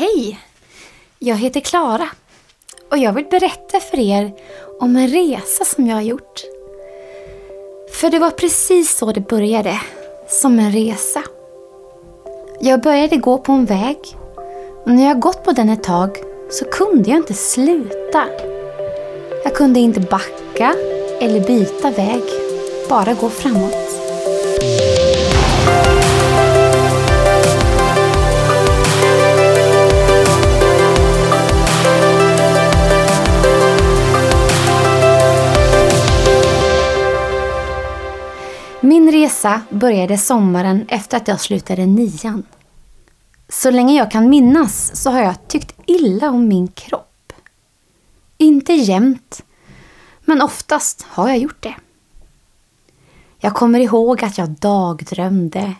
Hej! Jag heter Klara och jag vill berätta för er om en resa som jag har gjort. För det var precis så det började, som en resa. Jag började gå på en väg och när jag gått på den ett tag så kunde jag inte sluta. Jag kunde inte backa eller byta väg, bara gå framåt. Min resa började sommaren efter att jag slutade nian. Så länge jag kan minnas så har jag tyckt illa om min kropp. Inte jämt, men oftast har jag gjort det. Jag kommer ihåg att jag dagdrömde.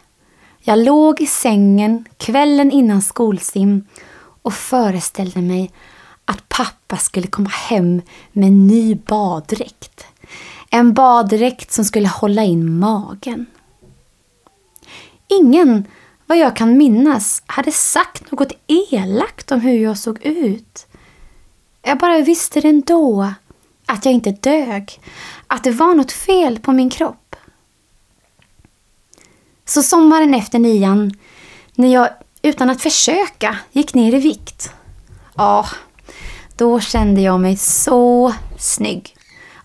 Jag låg i sängen kvällen innan skolsim och föreställde mig att pappa skulle komma hem med en ny baddräkt. En baddräkt som skulle hålla in magen. Ingen, vad jag kan minnas, hade sagt något elakt om hur jag såg ut. Jag bara visste det ändå, att jag inte dög, att det var något fel på min kropp. Så sommaren efter nian, när jag utan att försöka gick ner i vikt, ja, då kände jag mig så snygg.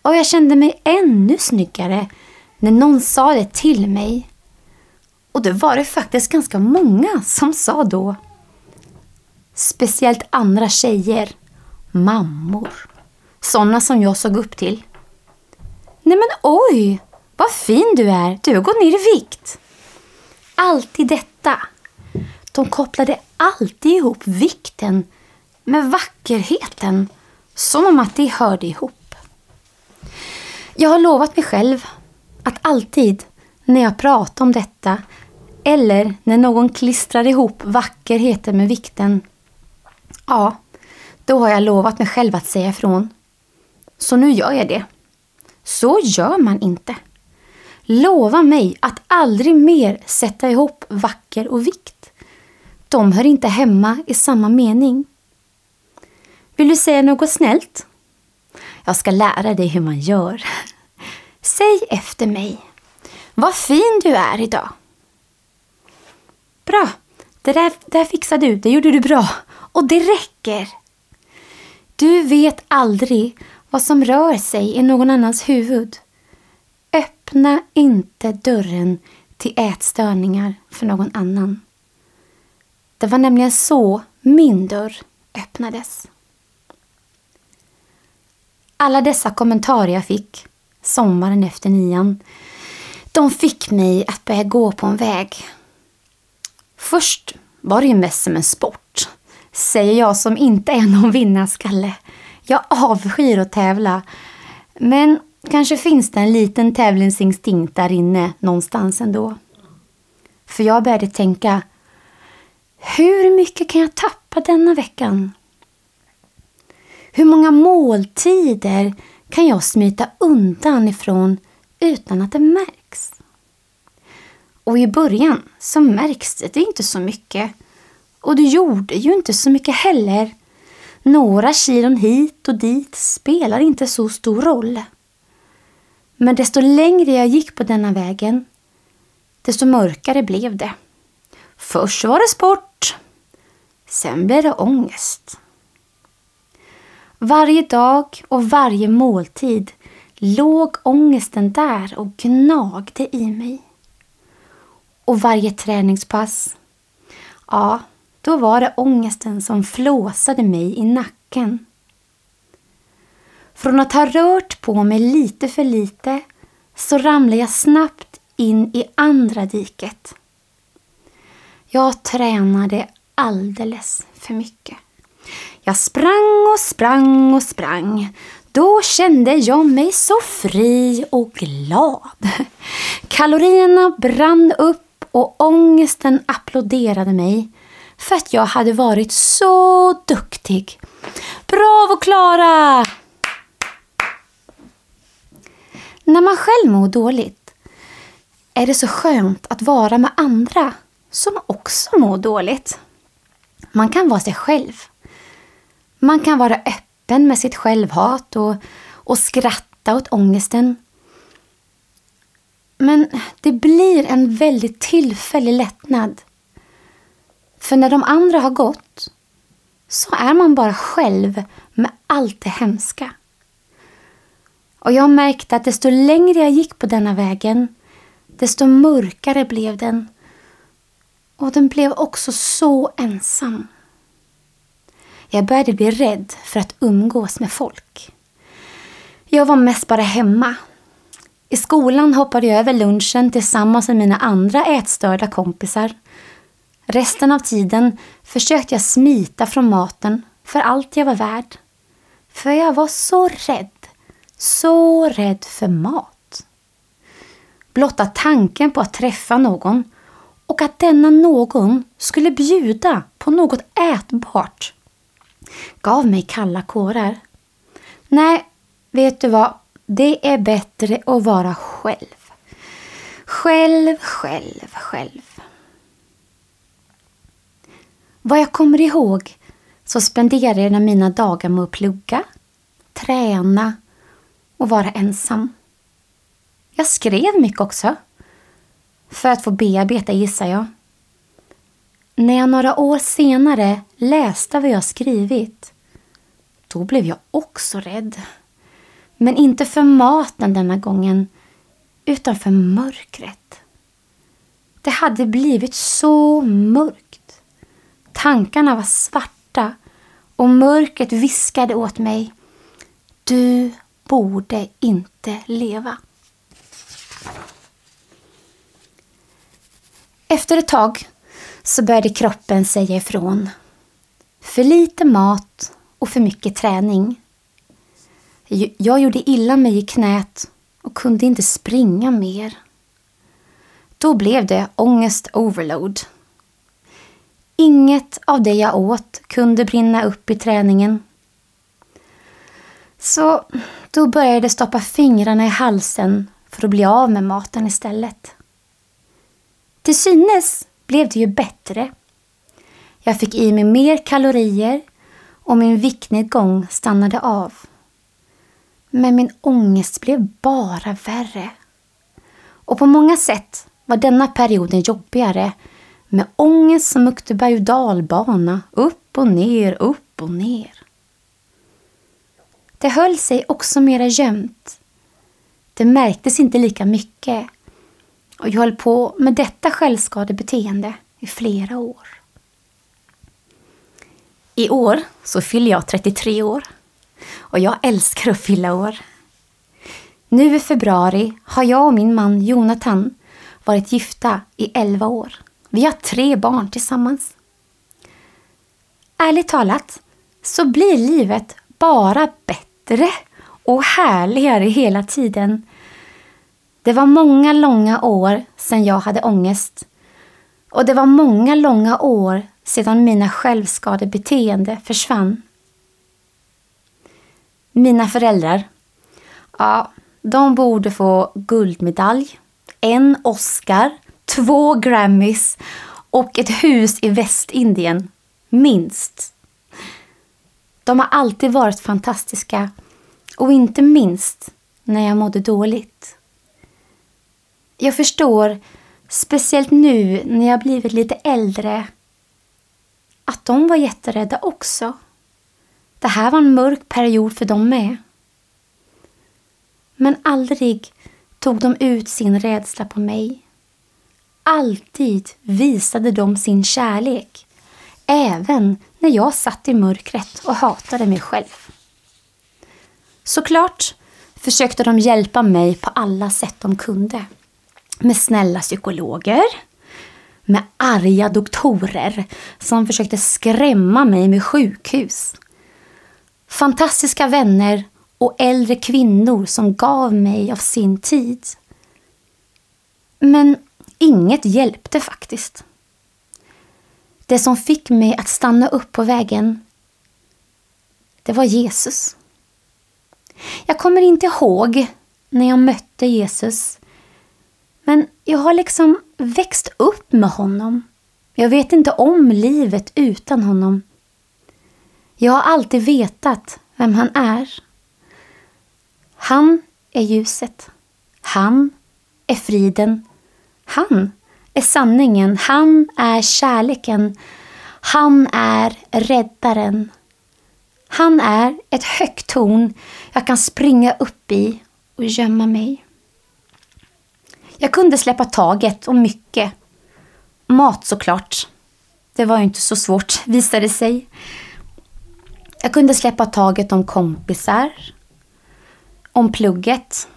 Och jag kände mig ännu snyggare när någon sa det till mig. Och det var det faktiskt ganska många som sa då. Speciellt andra tjejer, mammor, sådana som jag såg upp till. Nej men oj, vad fin du är, du har gått ner i vikt. Alltid detta. De kopplade alltid ihop vikten med vackerheten, som om att de hörde ihop. Jag har lovat mig själv att alltid när jag pratar om detta eller när någon klistrar ihop vackerheten med vikten, ja, då har jag lovat mig själv att säga ifrån. Så nu gör jag det. Så gör man inte. Lova mig att aldrig mer sätta ihop vacker och vikt. De hör inte hemma i samma mening. Vill du säga något snällt? Jag ska lära dig hur man gör. Säg efter mig. Vad fin du är idag. Bra. Det där, det där fixade du. Det gjorde du bra. Och det räcker. Du vet aldrig vad som rör sig i någon annans huvud. Öppna inte dörren till ätstörningar för någon annan. Det var nämligen så min dörr öppnades. Alla dessa kommentarer jag fick sommaren efter nian, de fick mig att börja gå på en väg. Först var det ju mest som en sport, säger jag som inte är någon vinnarskalle. Jag avskyr att tävla. Men kanske finns det en liten tävlingsinstinkt där inne någonstans ändå. För jag började tänka, hur mycket kan jag tappa denna veckan? Hur många måltider kan jag smita undan ifrån utan att det märks? Och i början så märks det inte så mycket. Och det gjorde ju inte så mycket heller. Några kilon hit och dit spelar inte så stor roll. Men desto längre jag gick på denna vägen, desto mörkare blev det. Först var det sport, sen blev det ångest. Varje dag och varje måltid låg ångesten där och gnagde i mig. Och varje träningspass, ja, då var det ångesten som flåsade mig i nacken. Från att ha rört på mig lite för lite så ramlade jag snabbt in i andra diket. Jag tränade alldeles för mycket. Jag sprang och sprang och sprang. Då kände jag mig så fri och glad. Kalorierna brann upp och ångesten applåderade mig för att jag hade varit så duktig. Bravo Klara! När man själv mår dåligt är det så skönt att vara med andra som också mår dåligt. Man kan vara sig själv. Man kan vara öppen med sitt självhat och, och skratta åt ångesten. Men det blir en väldigt tillfällig lättnad. För när de andra har gått så är man bara själv med allt det hemska. Och jag märkte att desto längre jag gick på denna vägen, desto mörkare blev den. Och den blev också så ensam. Jag började bli rädd för att umgås med folk. Jag var mest bara hemma. I skolan hoppade jag över lunchen tillsammans med mina andra ätstörda kompisar. Resten av tiden försökte jag smita från maten för allt jag var värd. För jag var så rädd, så rädd för mat. Blotta tanken på att träffa någon och att denna någon skulle bjuda på något ätbart gav mig kalla kårar. Nej, vet du vad? Det är bättre att vara själv. Själv, själv, själv. Vad jag kommer ihåg så spenderade jag mina dagar med att plugga, träna och vara ensam. Jag skrev mycket också. För att få bearbeta gissar jag. När jag några år senare läste vad jag skrivit, då blev jag också rädd. Men inte för maten denna gången, utan för mörkret. Det hade blivit så mörkt. Tankarna var svarta och mörkret viskade åt mig. Du borde inte leva. Efter ett tag så började kroppen säga ifrån. För lite mat och för mycket träning. Jag gjorde illa mig i knät och kunde inte springa mer. Då blev det ångest overload. Inget av det jag åt kunde brinna upp i träningen. Så då började jag stoppa fingrarna i halsen för att bli av med maten istället. Till synes blev det ju bättre. Jag fick i mig mer kalorier och min viktnedgång stannade av. Men min ångest blev bara värre. Och på många sätt var denna perioden jobbigare med ångest som åkte berg och dalbana, upp och ner, upp och ner. Det höll sig också mera gömt. Det märktes inte lika mycket och jag höll på med detta självskadebeteende i flera år. I år så fyller jag 33 år och jag älskar att fylla år. Nu i februari har jag och min man Jonathan varit gifta i 11 år. Vi har tre barn tillsammans. Ärligt talat så blir livet bara bättre och härligare hela tiden det var många långa år sedan jag hade ångest. Och det var många långa år sedan mina självskadebeteende försvann. Mina föräldrar, ja, de borde få guldmedalj, en Oscar, två Grammys och ett hus i Västindien, minst. De har alltid varit fantastiska och inte minst när jag mådde dåligt. Jag förstår, speciellt nu när jag blivit lite äldre, att de var jätterädda också. Det här var en mörk period för dem med. Men aldrig tog de ut sin rädsla på mig. Alltid visade de sin kärlek, även när jag satt i mörkret och hatade mig själv. Såklart försökte de hjälpa mig på alla sätt de kunde med snälla psykologer, med arga doktorer som försökte skrämma mig med sjukhus. Fantastiska vänner och äldre kvinnor som gav mig av sin tid. Men inget hjälpte faktiskt. Det som fick mig att stanna upp på vägen, det var Jesus. Jag kommer inte ihåg när jag mötte Jesus men jag har liksom växt upp med honom. Jag vet inte om livet utan honom. Jag har alltid vetat vem han är. Han är ljuset. Han är friden. Han är sanningen. Han är kärleken. Han är räddaren. Han är ett högt torn jag kan springa upp i och gömma mig. Jag kunde släppa taget om mycket. Mat såklart. Det var ju inte så svårt, visade det sig. Jag kunde släppa taget om kompisar. Om plugget.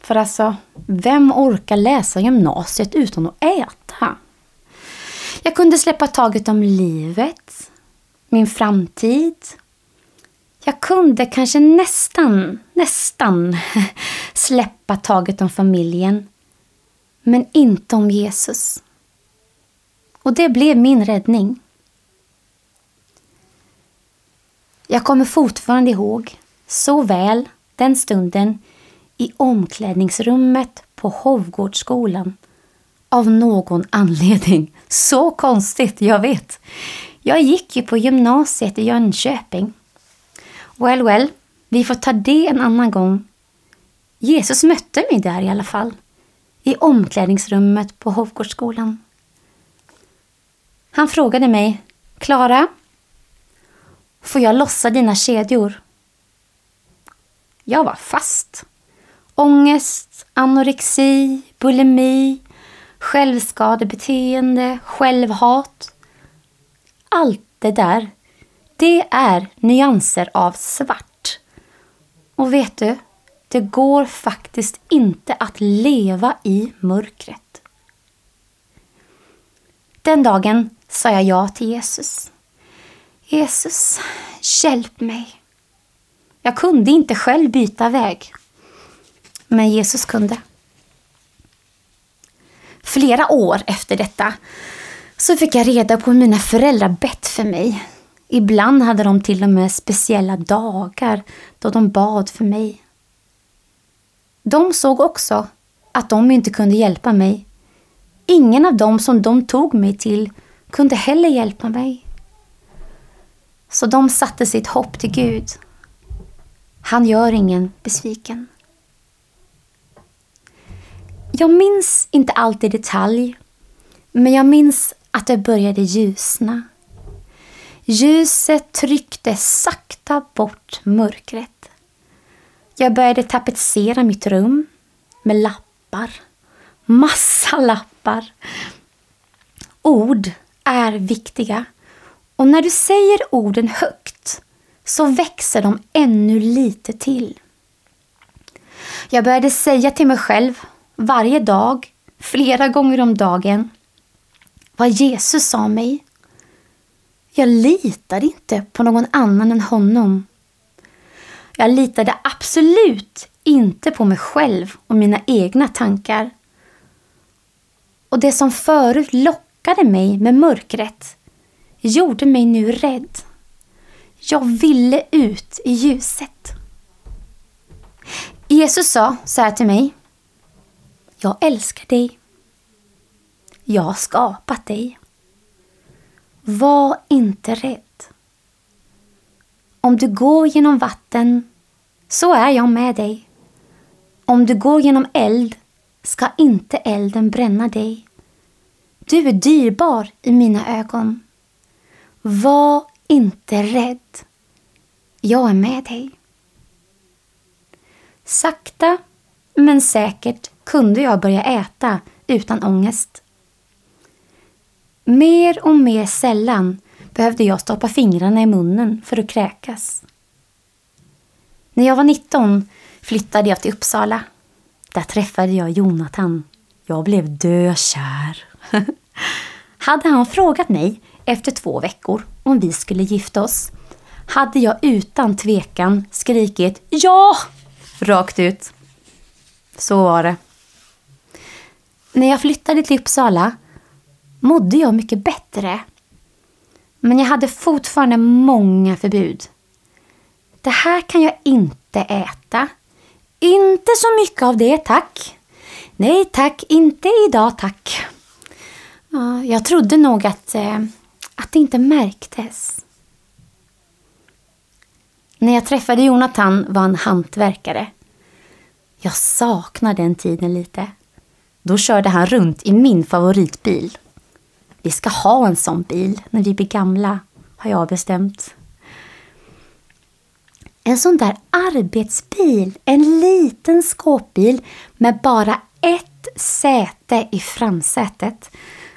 För alltså, vem orkar läsa gymnasiet utan att äta? Jag kunde släppa taget om livet, min framtid. Jag kunde kanske nästan, nästan släppa taget om familjen. Men inte om Jesus. Och det blev min räddning. Jag kommer fortfarande ihåg så väl den stunden i omklädningsrummet på Hovgårdsskolan. Av någon anledning. Så konstigt, jag vet. Jag gick ju på gymnasiet i Jönköping. Well, well, vi får ta det en annan gång. Jesus mötte mig där i alla fall. I omklädningsrummet på Hovgårdsskolan. Han frågade mig, Klara, får jag lossa dina kedjor? Jag var fast. Ångest, anorexi, bulimi, självskadebeteende, självhat. Allt det där, det är nyanser av svart. Och vet du, det går faktiskt inte att leva i mörkret. Den dagen sa jag ja till Jesus. Jesus, hjälp mig. Jag kunde inte själv byta väg. Men Jesus kunde. Flera år efter detta så fick jag reda på hur mina föräldrar bett för mig. Ibland hade de till och med speciella dagar då de bad för mig. De såg också att de inte kunde hjälpa mig. Ingen av dem som de tog mig till kunde heller hjälpa mig. Så de satte sitt hopp till Gud. Han gör ingen besviken. Jag minns inte allt i detalj, men jag minns att det började ljusna. Ljuset tryckte sakta bort mörkret. Jag började tapetsera mitt rum med lappar. Massa lappar. Ord är viktiga. Och när du säger orden högt så växer de ännu lite till. Jag började säga till mig själv varje dag, flera gånger om dagen, vad Jesus sa mig. Jag litar inte på någon annan än honom. Jag litade absolut inte på mig själv och mina egna tankar. Och det som förut lockade mig med mörkret gjorde mig nu rädd. Jag ville ut i ljuset. Jesus sa så här till mig. Jag älskar dig. Jag har skapat dig. Var inte rädd. Om du går genom vatten så är jag med dig. Om du går genom eld ska inte elden bränna dig. Du är dyrbar i mina ögon. Var inte rädd. Jag är med dig. Sakta men säkert kunde jag börja äta utan ångest. Mer och mer sällan behövde jag stoppa fingrarna i munnen för att kräkas. När jag var 19 flyttade jag till Uppsala. Där träffade jag Jonathan. Jag blev dökär. Hade han frågat mig efter två veckor om vi skulle gifta oss hade jag utan tvekan skrikit ja rakt ut. Så var det. När jag flyttade till Uppsala mådde jag mycket bättre. Men jag hade fortfarande många förbud. Det här kan jag inte äta. Inte så mycket av det, tack. Nej tack, inte idag tack. Jag trodde nog att, eh, att det inte märktes. När jag träffade Jonathan var han hantverkare. Jag saknar den tiden lite. Då körde han runt i min favoritbil. Vi ska ha en sån bil när vi blir gamla, har jag bestämt. En sån där arbetsbil, en liten skåpbil med bara ett säte i framsätet.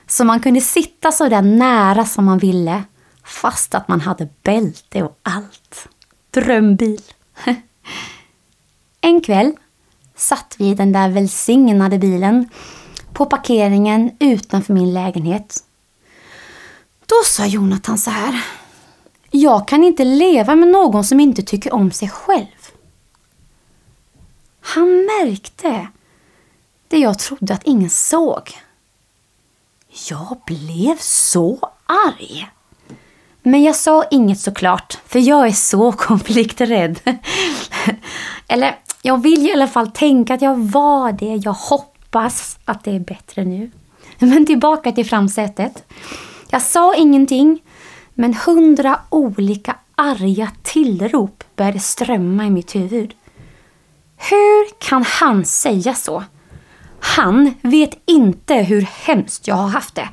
Så man kunde sitta så där nära som man ville, fast att man hade bälte och allt. Drömbil! En kväll satt vi i den där välsignade bilen på parkeringen utanför min lägenhet. Då sa Jonathan så här. Jag kan inte leva med någon som inte tycker om sig själv. Han märkte det jag trodde att ingen såg. Jag blev så arg. Men jag sa inget såklart, för jag är så konflikträdd. Eller, jag vill i alla fall tänka att jag var det. Jag hoppas att det är bättre nu. Men tillbaka till framsätet. Jag sa ingenting, men hundra olika arga tillrop började strömma i mitt huvud. Hur kan han säga så? Han vet inte hur hemskt jag har haft det.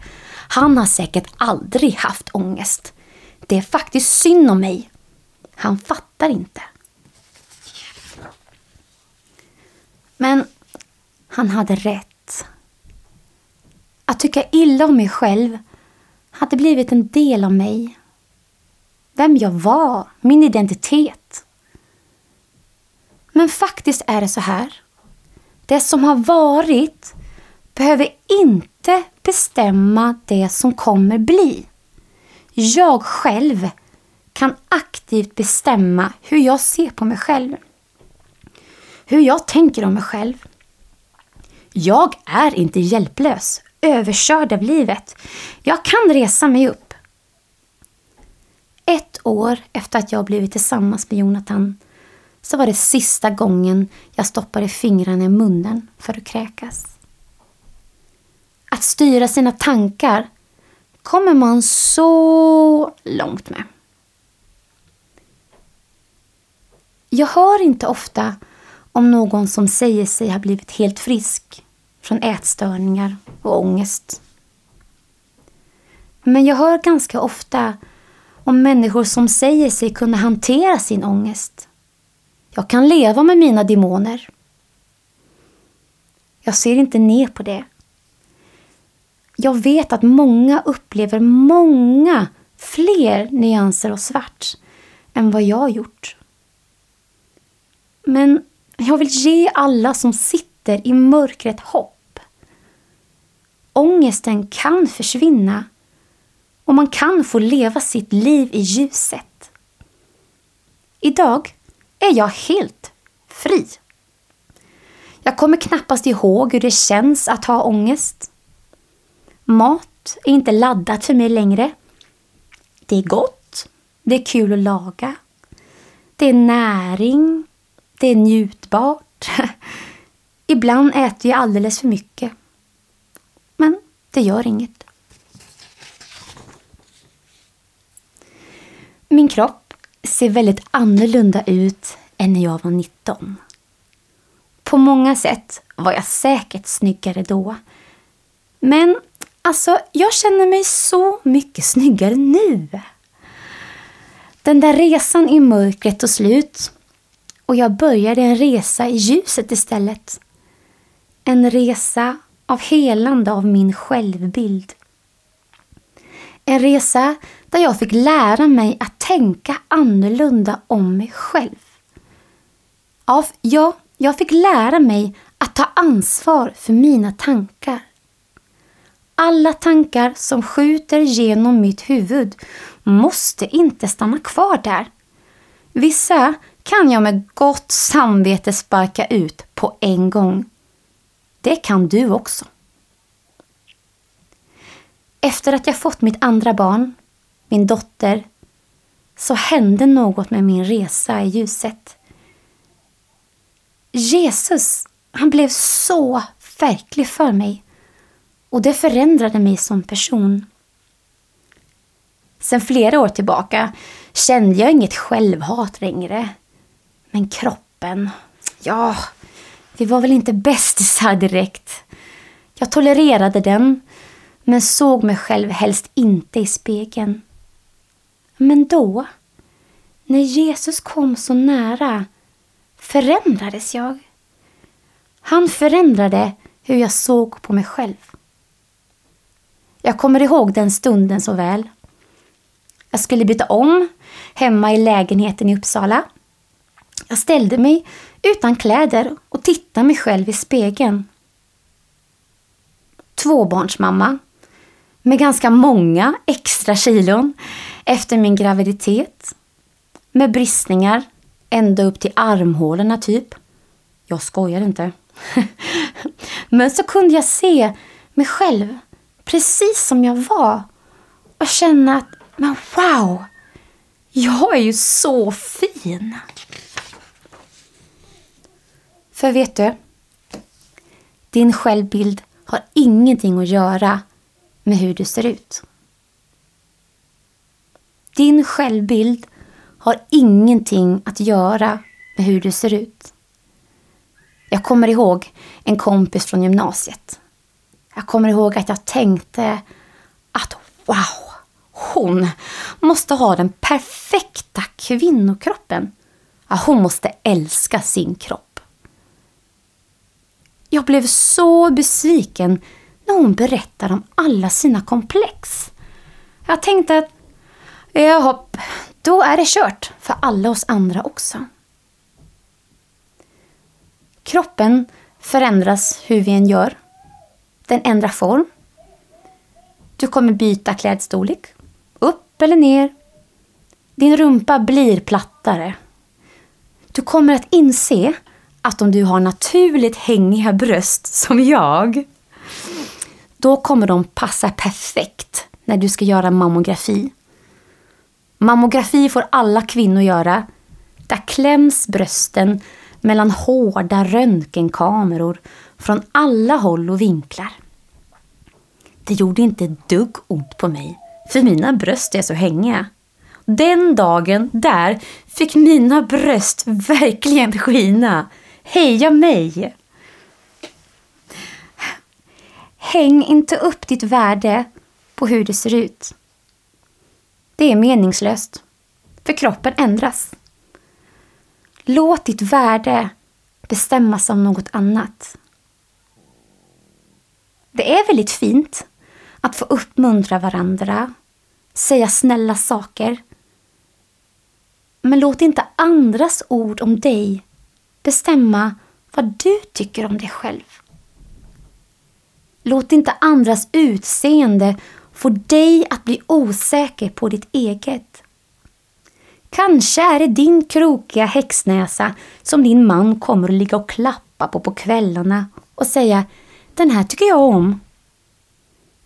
Han har säkert aldrig haft ångest. Det är faktiskt synd om mig. Han fattar inte. Men han hade rätt. Att tycka illa om mig själv hade blivit en del av mig. Vem jag var, min identitet. Men faktiskt är det så här. Det som har varit behöver inte bestämma det som kommer bli. Jag själv kan aktivt bestämma hur jag ser på mig själv. Hur jag tänker om mig själv. Jag är inte hjälplös, överkörd av livet. Jag kan resa mig upp. Ett år efter att jag blivit tillsammans med Jonathan så var det sista gången jag stoppade fingrarna i munnen för att kräkas. Att styra sina tankar kommer man så långt med. Jag hör inte ofta om någon som säger sig ha blivit helt frisk från ätstörningar och ångest. Men jag hör ganska ofta om människor som säger sig kunna hantera sin ångest. Jag kan leva med mina demoner. Jag ser inte ner på det. Jag vet att många upplever många fler nyanser av svart än vad jag gjort. Men jag vill ge alla som sitter i mörkret hopp. Ångesten kan försvinna och man kan få leva sitt liv i ljuset. Idag är jag helt fri. Jag kommer knappast ihåg hur det känns att ha ångest. Mat är inte laddat för mig längre. Det är gott. Det är kul att laga. Det är näring. Det är njutbart. Ibland äter jag alldeles för mycket. Det gör inget. Min kropp ser väldigt annorlunda ut än när jag var 19. På många sätt var jag säkert snyggare då. Men alltså, jag känner mig så mycket snyggare nu. Den där resan i mörkret tog slut och jag började en resa i ljuset istället. En resa av helande av min självbild. En resa där jag fick lära mig att tänka annorlunda om mig själv. Ja, jag fick lära mig att ta ansvar för mina tankar. Alla tankar som skjuter genom mitt huvud måste inte stanna kvar där. Vissa kan jag med gott samvete sparka ut på en gång. Det kan du också. Efter att jag fått mitt andra barn, min dotter, så hände något med min resa i ljuset. Jesus, han blev så verklig för mig. Och det förändrade mig som person. Sen flera år tillbaka kände jag inget självhat längre. Men kroppen, ja, vi var väl inte bästisar direkt. Jag tolererade den, men såg mig själv helst inte i spegeln. Men då, när Jesus kom så nära, förändrades jag. Han förändrade hur jag såg på mig själv. Jag kommer ihåg den stunden så väl. Jag skulle byta om hemma i lägenheten i Uppsala. Jag ställde mig utan kläder och titta mig själv i spegeln. Tvåbarnsmamma med ganska många extra kilon efter min graviditet. Med bristningar ända upp till armhålorna typ. Jag skojar inte. Men så kunde jag se mig själv precis som jag var och känna att, men wow, jag är ju så fin. För vet du, din självbild har ingenting att göra med hur du ser ut. Din självbild har ingenting att göra med hur du ser ut. Jag kommer ihåg en kompis från gymnasiet. Jag kommer ihåg att jag tänkte att wow, hon måste ha den perfekta kvinnokroppen. Ja, hon måste älska sin kropp. Jag blev så besviken när hon berättade om alla sina komplex. Jag tänkte att, jaha, då är det kört för alla oss andra också. Kroppen förändras hur vi än gör. Den ändrar form. Du kommer byta klädstorlek. Upp eller ner. Din rumpa blir plattare. Du kommer att inse att om du har naturligt hängiga bröst som jag, då kommer de passa perfekt när du ska göra mammografi. Mammografi får alla kvinnor göra. Där kläms brösten mellan hårda röntgenkameror från alla håll och vinklar. Det gjorde inte ett dugg ont på mig, för mina bröst är så hängiga. Den dagen där fick mina bröst verkligen skina. Heja mig! Häng inte upp ditt värde på hur det ser ut. Det är meningslöst, för kroppen ändras. Låt ditt värde bestämmas av något annat. Det är väldigt fint att få uppmuntra varandra, säga snälla saker. Men låt inte andras ord om dig bestämma vad du tycker om dig själv. Låt inte andras utseende få dig att bli osäker på ditt eget. Kanske är det din krokiga häxnäsa som din man kommer att ligga och klappa på på kvällarna och säga Den här tycker jag om.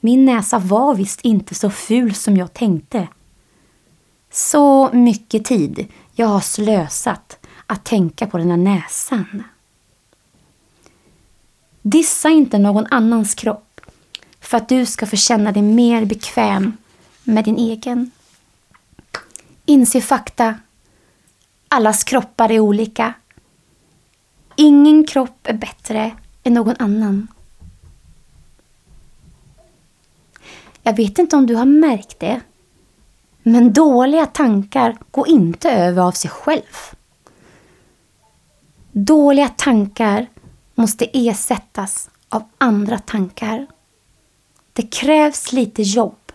Min näsa var visst inte så ful som jag tänkte. Så mycket tid jag har slösat att tänka på den här näsan. Dissa inte någon annans kropp för att du ska få känna dig mer bekväm med din egen. Inse fakta. Allas kroppar är olika. Ingen kropp är bättre än någon annan. Jag vet inte om du har märkt det, men dåliga tankar går inte över av sig själv. Dåliga tankar måste ersättas av andra tankar. Det krävs lite jobb.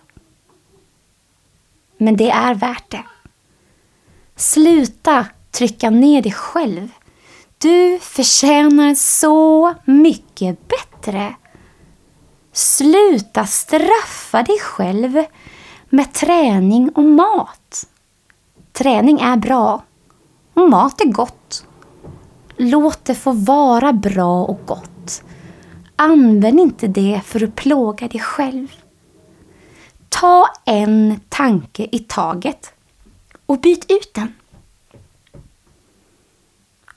Men det är värt det. Sluta trycka ner dig själv. Du förtjänar så mycket bättre. Sluta straffa dig själv med träning och mat. Träning är bra och mat är gott. Låt det få vara bra och gott. Använd inte det för att plåga dig själv. Ta en tanke i taget och byt ut den.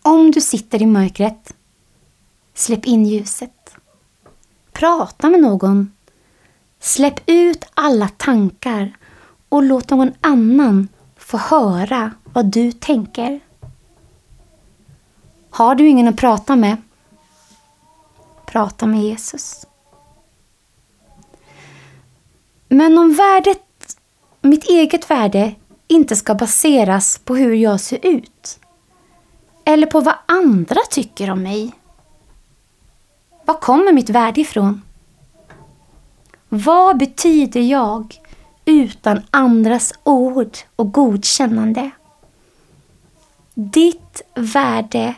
Om du sitter i mörkret, släpp in ljuset. Prata med någon Släpp ut alla tankar och låt någon annan få höra vad du tänker. Har du ingen att prata med? Prata med Jesus. Men om värdet, mitt eget värde, inte ska baseras på hur jag ser ut eller på vad andra tycker om mig. Var kommer mitt värde ifrån? Vad betyder jag utan andras ord och godkännande? Ditt värde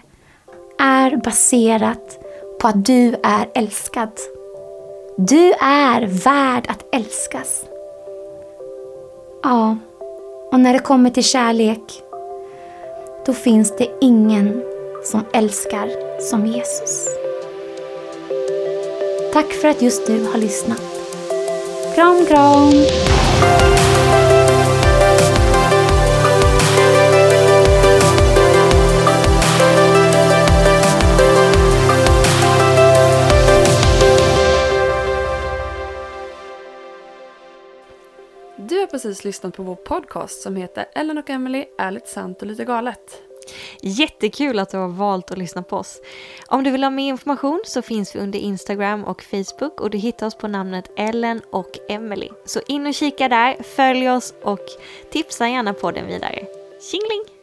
är baserat på att du är älskad. Du är värd att älskas. Ja, och när det kommer till kärlek, då finns det ingen som älskar som Jesus. Tack för att just du har lyssnat. Kram, kram! Precis lyssnat på vår podcast som heter Ellen och Emily ärligt sant och lite galet. Jättekul att du har valt att lyssna på oss. Om du vill ha mer information så finns vi under Instagram och Facebook och du hittar oss på namnet Ellen och Emily. Så in och kika där, följ oss och tipsa gärna podden vidare. Tjingeling!